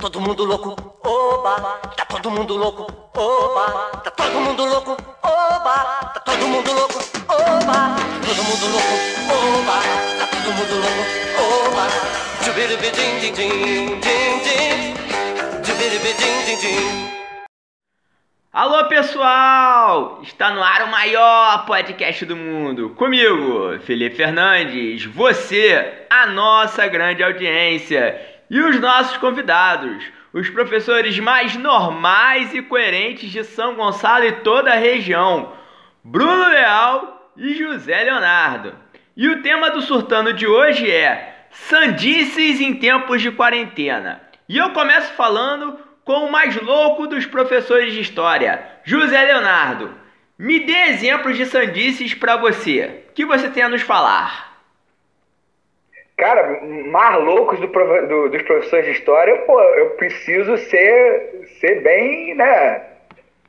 todo mundo louco, oba, tá todo mundo louco, oba, tá todo mundo louco, oba, tá todo mundo louco, oba, todo mundo louco, oba, tá todo mundo louco, oba. Alô pessoal! Está no ar o maior podcast do mundo. Comigo, Felipe Fernandes, você, a nossa grande audiência e os nossos convidados, os professores mais normais e coerentes de São Gonçalo e toda a região, Bruno Leal e José Leonardo. E o tema do Surtando de hoje é Sandices em tempos de quarentena. E eu começo falando com o mais louco dos professores de história, José Leonardo. Me dê exemplos de sandices para você. O que você tem a nos falar? Cara, mais loucos do, do, dos professores de história, pô, eu preciso ser, ser bem, né?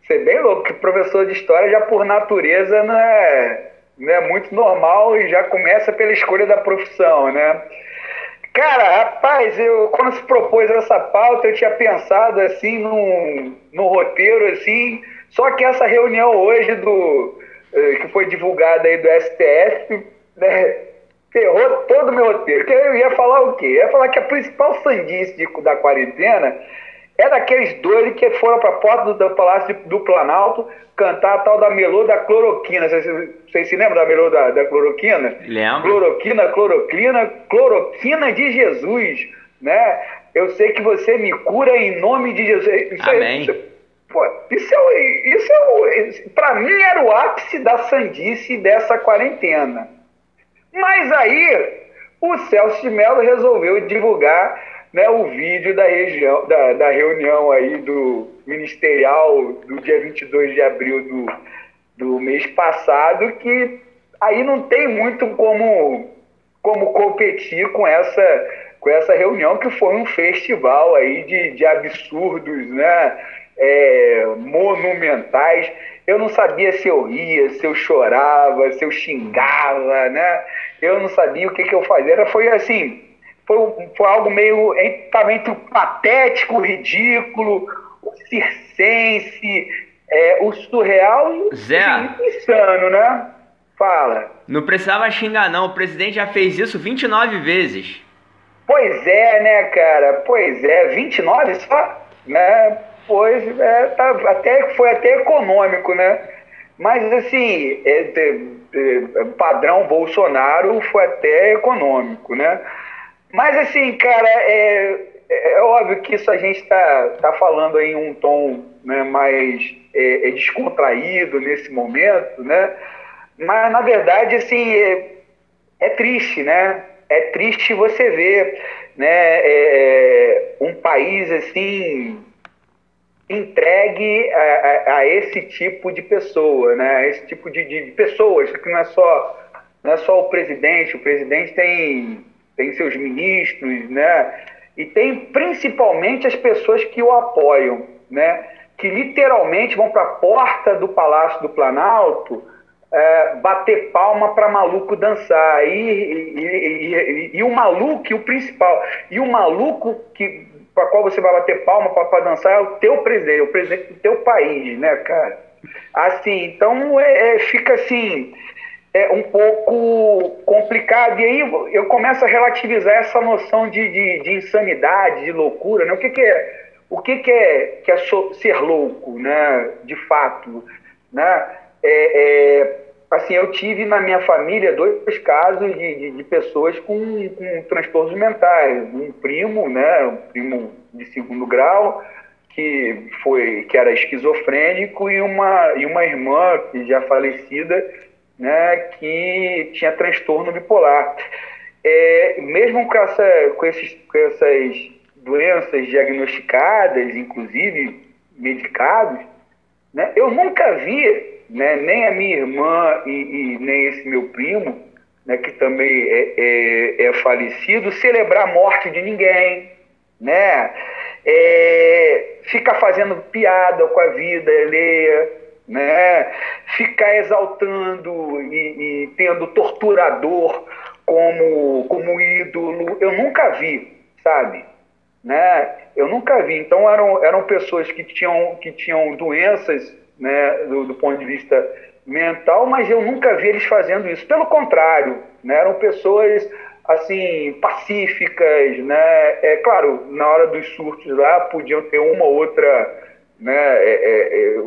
Ser bem louco, porque professor de história já por natureza não é, não é muito normal e já começa pela escolha da profissão, né? Cara, rapaz, eu quando se propôs essa pauta, eu tinha pensado assim num roteiro assim, só que essa reunião hoje do eh, que foi divulgada aí do STF, né, ferrou todo o meu roteiro. Que eu ia falar o quê? Eu ia falar que a principal sandice de, da quarentena é daqueles dois que foram para a porta do, do Palácio do Planalto cantar a tal da melô da cloroquina. Vocês, vocês se lembram da melô da, da cloroquina? Lembro. Cloroquina, cloroquina, cloroquina de Jesus, né? Eu sei que você me cura em nome de Jesus. Isso Amém. É, isso, pô, isso é, isso é, para mim era o ápice da sandice dessa quarentena. Mas aí o Celso de Mello resolveu divulgar né, o vídeo da, região, da, da reunião aí do ministerial do dia 22 de abril do, do mês passado, que aí não tem muito como, como competir com essa, com essa reunião, que foi um festival aí de, de absurdos, né? É, monumentais. Eu não sabia se eu ria, se eu chorava, se eu xingava, né? Eu não sabia o que, que eu fazia. Era, foi assim, foi, foi algo meio estava entre o patético, o ridículo, o circense, é, o surreal e Zé. o insano, né? Fala. Não precisava xingar, não. O presidente já fez isso 29 vezes. Pois é, né, cara? Pois é, 29 só? Né? Pois é, tá, até, foi até econômico, né? Mas, assim, é, é, padrão Bolsonaro foi até econômico, né? Mas assim, cara, é, é, é óbvio que isso a gente está tá falando em um tom né, mais é, é, descontraído nesse momento, né? Mas na verdade, assim, é, é triste, né? É triste você ver, né, é, é, um país assim entregue a, a, a, esse tipo de pessoa, né? A esse tipo de, de pessoas que não é só não é só o presidente. O presidente tem tem seus ministros, né? E tem principalmente as pessoas que o apoiam, né? Que literalmente vão para a porta do Palácio do Planalto é, bater palma para maluco dançar. E, e, e, e, o maluco, o principal, e o maluco que para qual você vai bater palma para dançar é o teu presidente, o presidente do teu país, né, cara? Assim, então é, é fica assim é um pouco complicado. E aí eu começo a relativizar essa noção de, de, de insanidade, de loucura. Né? O que, que é, o que, que é, que é ser louco, né? de fato? Né? É, é, assim, eu tive na minha família dois casos de, de, de pessoas com, com transtornos mentais. Um primo, né? um primo de segundo grau, que foi que era esquizofrênico e uma e uma irmã que já falecida né, que tinha transtorno bipolar. É, mesmo com, essa, com, esses, com essas doenças diagnosticadas, inclusive medicados, né, eu nunca vi né, nem a minha irmã e, e nem esse meu primo, né, que também é, é, é, falecido, celebrar a morte de ninguém, né? É, ficar fazendo piada com a vida alheia, né? ficar exaltando e, e, tendo torturador como, como ídolo. Eu nunca vi, sabe? né? Eu nunca vi. Então eram, eram pessoas que tinham, que tinham doenças né, do, do ponto de vista mental, mas eu nunca vi eles fazendo isso. Pelo contrário, né? eram pessoas assim pacíficas, né? É claro, na hora dos surtos lá podiam ter uma outra, né? É,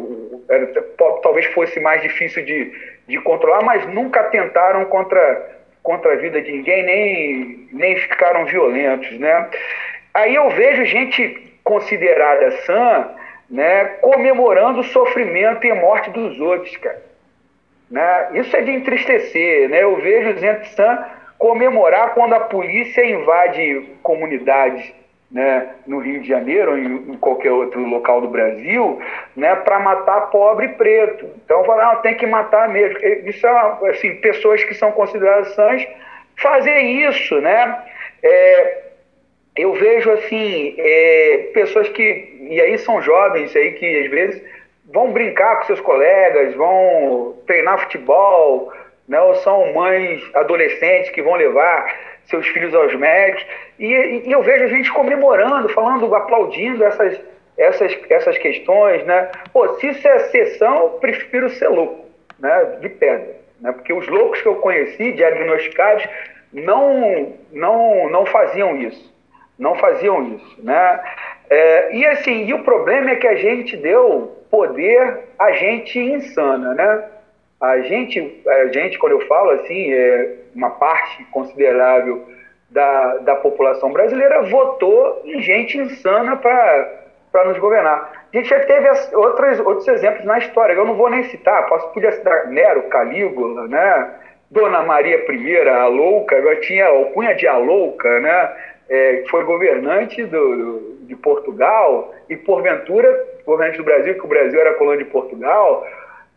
é, é, talvez fosse mais difícil de, de controlar, mas nunca tentaram contra contra a vida de ninguém, nem nem ficaram violentos, né? Aí eu vejo gente considerada sã, né? Comemorando o sofrimento e a morte dos outros, cara. Né? Isso é de entristecer. Né? Eu vejo gente sã comemorar quando a polícia invade comunidades né, no Rio de Janeiro ou em, em qualquer outro local do Brasil, né, para matar pobre e preto. Então, falar, tem que matar mesmo. Isso é, assim, pessoas que são consideradas sãs fazem isso, né? É, eu vejo, assim, é, pessoas que, e aí são jovens aí que, às vezes, vão brincar com seus colegas, vão treinar futebol, né, ou são mães adolescentes que vão levar seus filhos aos médicos. E, e, eu vejo a gente comemorando, falando, aplaudindo essas, essas, essas questões. Né? Pô, se isso é sessão, eu prefiro ser louco, né, de pedra. Né? Porque os loucos que eu conheci, diagnosticados, não, não, não faziam isso. Não faziam isso. Né? É, e assim, e o problema é que a gente deu poder a gente insana, né? A gente, a gente, quando eu falo assim, é uma parte considerável da, da população brasileira votou em gente insana para nos governar. A gente já teve outros, outros exemplos na história, eu não vou nem citar, posso, podia citar Nero, Calígula, né? Dona Maria I, a louca, agora tinha alcunha de a louca, né? É, foi governante do, do, de Portugal e, porventura, governante do Brasil, que o Brasil era colônia de Portugal,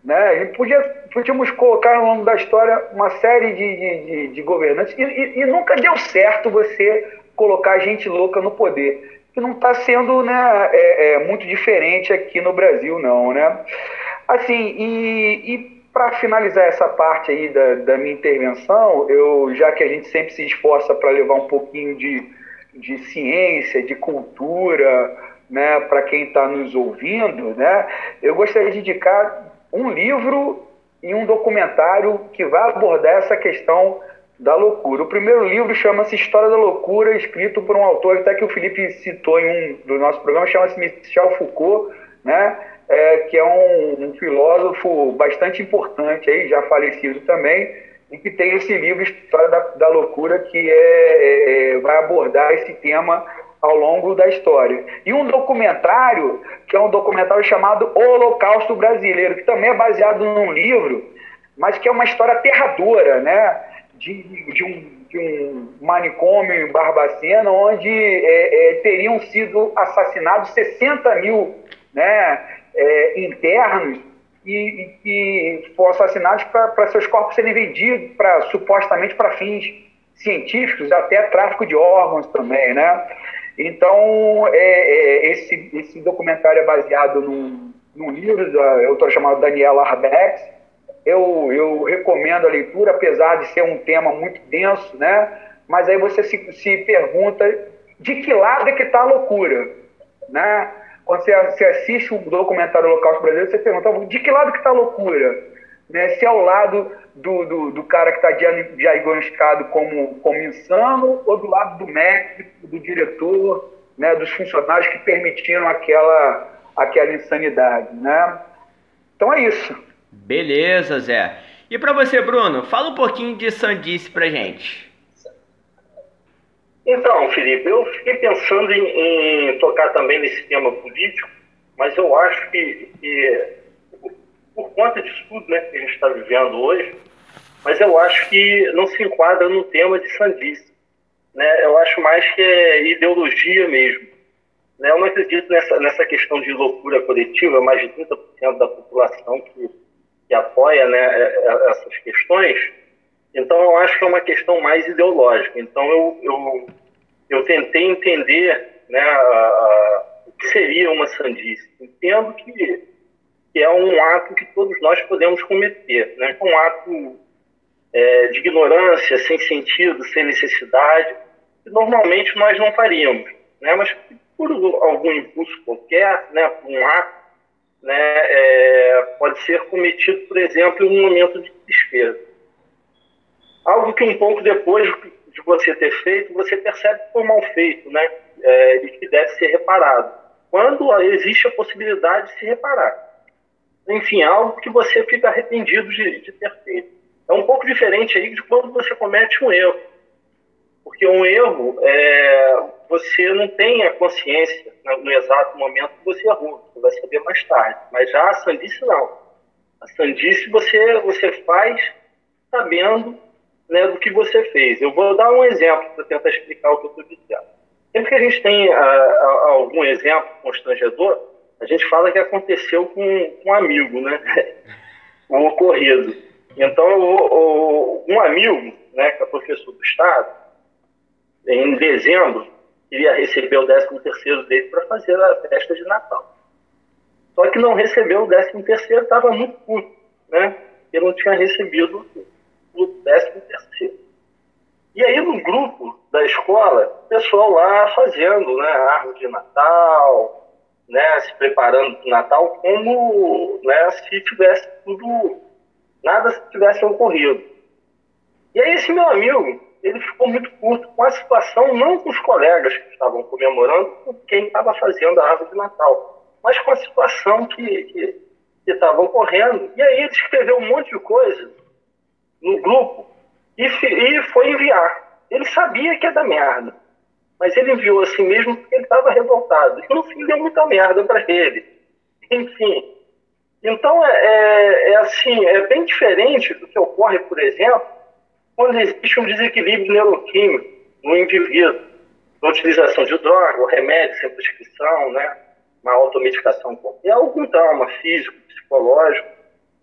né? Gente podia, podíamos colocar ao longo da história uma série de, de, de, de governantes e, e, e, nunca deu certo você colocar gente louca no poder, que não está sendo né, é, é, muito diferente aqui no Brasil, não, né? Assim, e, e para finalizar essa parte aí da, da minha intervenção, eu já que a gente sempre se esforça para levar um pouquinho de, de ciência, de cultura, né, para quem está nos ouvindo, né, eu gostaria de indicar um livro e um documentário que vai abordar essa questão da loucura. O primeiro livro chama-se História da Loucura, escrito por um autor até que o Felipe citou em um do nosso programa, chama-se Michel Foucault, né? É, que é um, um, filósofo bastante importante, aí, já falecido também, e que tem esse livro História da, da Loucura, que é, é, é vai abordar esse tema ao longo da história. E um documentário, que é um documentário chamado O Holocausto Brasileiro, que também é baseado num livro, mas que é uma história aterradora, né? De, de, um, de um manicômio em Barbacena, onde é, é, teriam sido assassinados 60 mil né, é, internos e, que foram assassinados para seus corpos serem vendidos pra, supostamente para fins científicos, até tráfico de órgãos também, né? Então, é, é, esse, esse documentário é baseado num, num livro da autora chamada Daniela Arbex. Eu, eu recomendo a leitura, apesar de ser um tema muito denso, né? Mas aí você se, se pergunta de que lado é que está a loucura, né? Quando você, você assiste um documentário local brasileiro, você pergunta de que lado que está a loucura? Né? Se é ao lado do, do, do cara que está diagnosticado como, como insano ou do lado do médico, do diretor, né, dos funcionários que permitiram aquela, aquela insanidade, né? Então é isso. Beleza, Zé. E para você, Bruno, fala um pouquinho de sandice pra gente. Então, Felipe, eu fiquei pensando em, em tocar também nesse tema político, mas eu acho que, que por conta disso tudo né, que a gente está vivendo hoje, mas eu acho que não se enquadra no tema de sandice. Né? Eu acho mais que é ideologia mesmo. Né? Eu não acredito nessa, nessa questão de loucura coletiva, mais de 30% da população que, que apoia né, é, é, essas questões. Então, eu acho que é uma questão mais ideológica. Então, eu, eu, eu tentei entender né, a, a, o que seria uma sandice. Entendo que que é um ato que todos nós podemos cometer, né? um ato é, de ignorância, sem sentido, sem necessidade, que normalmente nós não faríamos. né, mas por algum impulso qualquer, né, por um ato, né, é, pode ser cometido, por exemplo, em um momento de desespero. Algo que um pouco depois de você ter feito, você percebe que foi mal feito, né, é, e que deve ser reparado. Quando existe a possibilidade de se reparar. Enfim, algo que você fica arrependido de, de ter feito. É um pouco diferente aí de quando você comete um erro. Porque um erro, é, você não tem a consciência no, no exato momento que você errou, você vai saber mais tarde. Mas já a sandice não. A sandice você, você faz sabendo né, do que você fez. Eu vou dar um exemplo para tentar explicar o que eu estou dizendo. Sempre que a gente tem a, a, algum exemplo constrangedor, a gente fala que aconteceu com, com um amigo, né? o ocorrido. Então, o, o, um amigo, né, que é professor do Estado, em dezembro, iria receber o 13 terceiro dele para fazer a festa de Natal. Só que não recebeu o 13 terceiro, estava muito puto, né? Porque não tinha recebido o 13 terceiro. E aí no grupo da escola, o pessoal lá fazendo, né, árvore de Natal, né, se preparando para o Natal como, né, se tivesse tudo, nada tivesse ocorrido. E aí esse meu amigo, ele ficou muito curto com a situação, não com os colegas que estavam comemorando, com quem estava fazendo a árvore de Natal, mas com a situação que estava ocorrendo. E aí ele escreveu um monte de coisa no grupo e, e foi enviar. Ele sabia que ia dar merda, mas ele enviou assim mesmo porque ele estava revoltado. E no fim deu muita merda para ele. Enfim. Então é, é, é assim, é bem diferente do que ocorre, por exemplo, quando existe um desequilíbrio neuroquímico no indivíduo, na utilização de droga, ou remédio sem prescrição, né, uma automedicação qualquer, algum trauma físico, psicológico,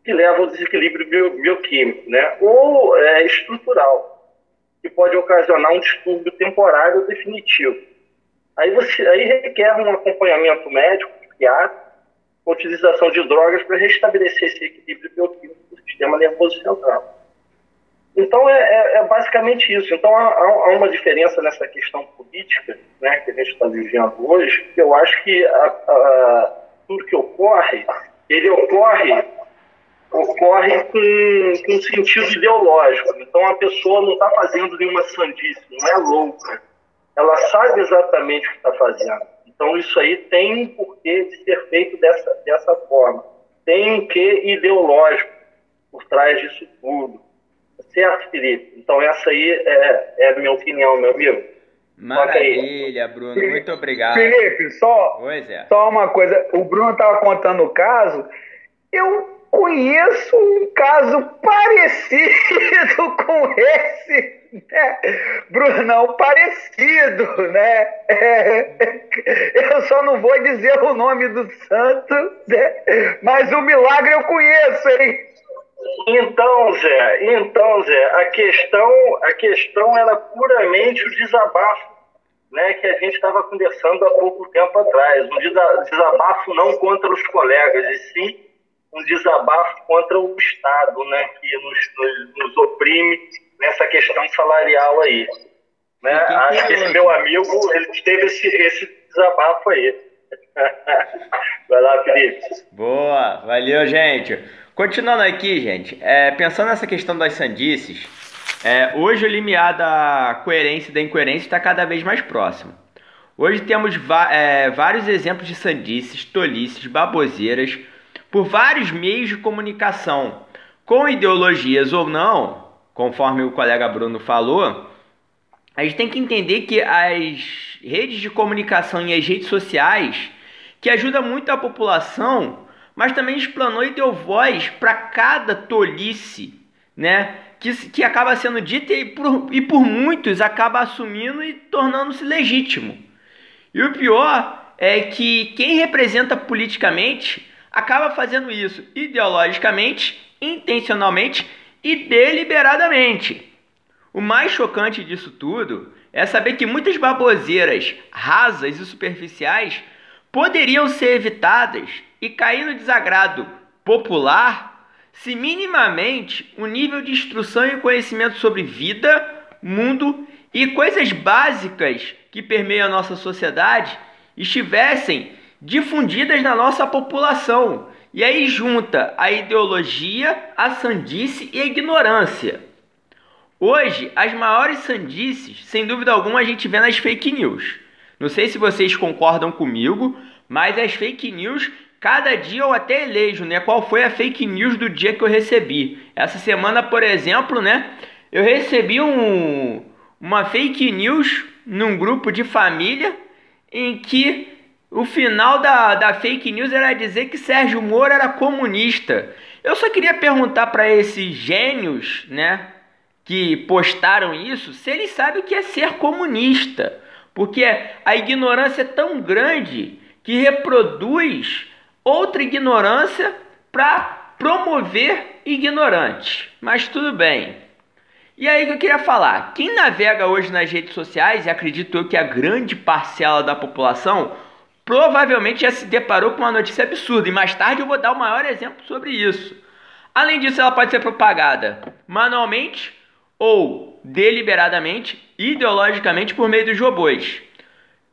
que leva ao desequilíbrio bio, bioquímico, né, ou é, estrutural, que pode ocasionar um distúrbio temporário ou definitivo. Aí, você, aí requer um acompanhamento médico, psiquiátrico, com utilização de drogas para restabelecer esse equilíbrio bioquímico do sistema nervoso central. Então, é, é, é, basicamente isso. Então, há, há, uma diferença nessa questão política né, que a gente está vivendo hoje, que eu acho que a, a, tudo que ocorre, ele ocorre ocorre com, com sentido ideológico. Então, a pessoa não está fazendo nenhuma sandice, não é louca. Ela sabe exatamente o que está fazendo. Então, isso aí tem um porquê de ser feito dessa, dessa forma. Tem um quê ideológico por trás disso tudo. Certo, Felipe? Então essa aí é, é a minha opinião, meu amigo. Maravilha, Bruno. Muito obrigado. Felipe, só, só uma coisa. O Bruno estava contando o caso. Eu conheço um caso parecido com esse, né? Brunão, parecido, né? É, eu só não vou dizer o nome do santo, né? mas o milagre eu conheço, hein? Então, Zé, então, Zé, a questão, a questão era puramente o desabafo né, que a gente estava conversando há pouco tempo atrás. Um desabafo não contra os colegas, e sim um desabafo contra o Estado, né, que nos, nos, nos oprime nessa questão salarial aí. Né? Acho que esse meu amigo ele teve esse, esse desabafo aí. Vai lá, Felipe. Boa, valeu, gente. Continuando aqui, gente, é, pensando nessa questão das sandices, é, hoje o limiar da coerência e da incoerência está cada vez mais próximo. Hoje temos é, vários exemplos de sandices, tolices, baboseiras por vários meios de comunicação, com ideologias ou não, conforme o colega Bruno falou. A gente tem que entender que as redes de comunicação e as redes sociais, que ajudam muito a população, mas também explanou e deu voz para cada tolice, né? Que, que acaba sendo dita e por, e por muitos acaba assumindo e tornando-se legítimo. E o pior é que quem representa politicamente acaba fazendo isso ideologicamente, intencionalmente e deliberadamente. O mais chocante disso tudo é saber que muitas baboseiras rasas e superficiais poderiam ser evitadas e cair no desagrado popular se minimamente o nível de instrução e conhecimento sobre vida, mundo e coisas básicas que permeiam a nossa sociedade estivessem difundidas na nossa população. E aí junta a ideologia, a sandice e a ignorância. Hoje, as maiores sandices, sem dúvida alguma, a gente vê nas fake news. Não sei se vocês concordam comigo, mas as fake news, cada dia eu até elejo, né? Qual foi a fake news do dia que eu recebi? Essa semana, por exemplo, né? Eu recebi um, uma fake news num grupo de família em que o final da, da fake news era dizer que Sérgio Moro era comunista. Eu só queria perguntar para esses gênios, né, que postaram isso, se eles sabem o que é ser comunista. Porque a ignorância é tão grande que reproduz outra ignorância para promover ignorantes. Mas tudo bem. E aí que eu queria falar, quem navega hoje nas redes sociais, e acredito eu que a grande parcela da população, provavelmente já se deparou com uma notícia absurda, e mais tarde eu vou dar o maior exemplo sobre isso. Além disso, ela pode ser propagada manualmente ou deliberadamente, ideologicamente por meio dos robôs.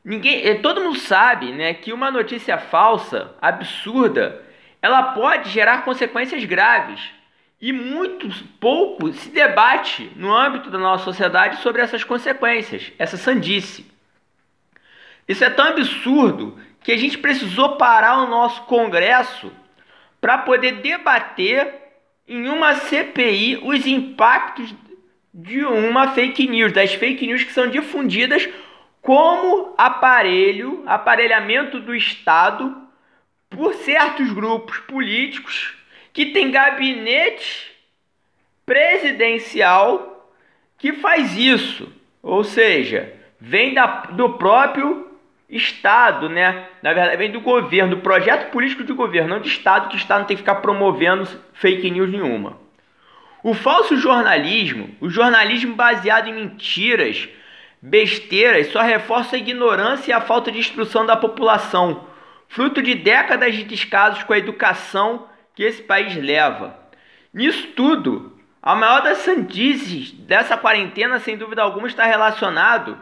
Ninguém, eh, todo mundo sabe, né, que uma notícia falsa, absurda, ela pode gerar consequências graves. E muito pouco se debate no âmbito da nossa sociedade sobre essas consequências, essa sandice. Isso é tão absurdo que a gente precisou parar o nosso Congresso para poder debater em uma CPI os impactos de uma fake news, das fake news que são difundidas como aparelho, aparelhamento do Estado por certos grupos políticos que tem gabinete presidencial que faz isso. Ou seja, vem da, do próprio Estado, né? Na verdade, vem do governo, do projeto político de governo, não de Estado, que o Estado não tem que ficar promovendo fake news nenhuma. O falso jornalismo, o jornalismo baseado em mentiras, besteiras, só reforça a ignorância e a falta de instrução da população, fruto de décadas de descasos com a educação que esse país leva. Nisso tudo, a maior das sandices dessa quarentena, sem dúvida alguma, está relacionado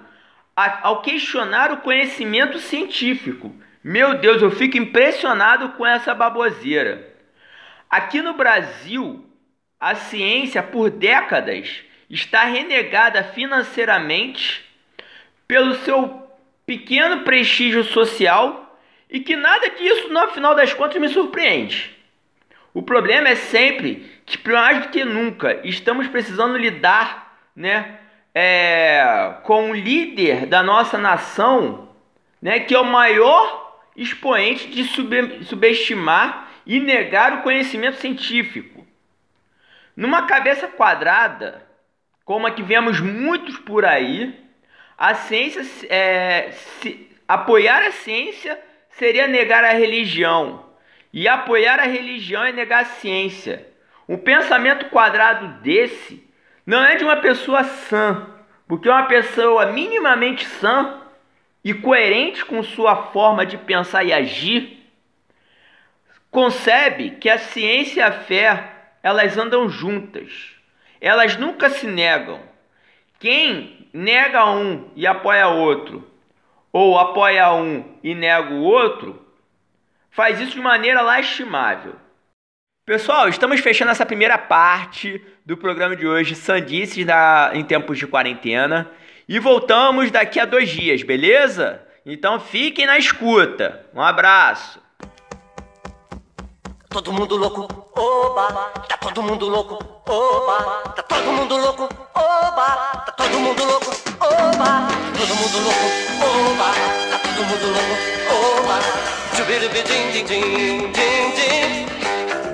ao questionar o conhecimento científico. Meu Deus, eu fico impressionado com essa baboseira. Aqui no Brasil, a ciência, por décadas, está renegada financeiramente pelo seu pequeno prestígio social e que nada disso, no final das contas, me surpreende. O problema é sempre que, mais do que nunca, estamos precisando lidar né, é, com o líder da nossa nação, né, que é o maior expoente de sub, subestimar e negar o conhecimento científico. Numa cabeça quadrada, como a que vemos muitos por aí, a ciência, é, se, apoiar a ciência seria negar a religião. E apoiar a religião é negar a ciência. Um pensamento quadrado desse não é de uma pessoa sã, porque uma pessoa minimamente sã e coerente com sua forma de pensar e agir concebe que a ciência e a fé elas andam juntas. Elas nunca se negam. Quem nega um e apoia outro, ou apoia um e nega o outro, faz isso de maneira lastimável. Pessoal, estamos fechando essa primeira parte do programa de hoje, Sandices na, em tempos de quarentena. E voltamos daqui a dois dias, beleza? Então fiquem na escuta. Um abraço. Todo mundo louco, oba, tá todo mundo louco, oba, tá todo mundo louco, oba, tá todo mundo louco, oba, todo mundo louco, oba, tá todo mundo louco, oba. Jubiribidim, din, din, din, din.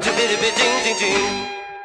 Jubiribidim, din, din.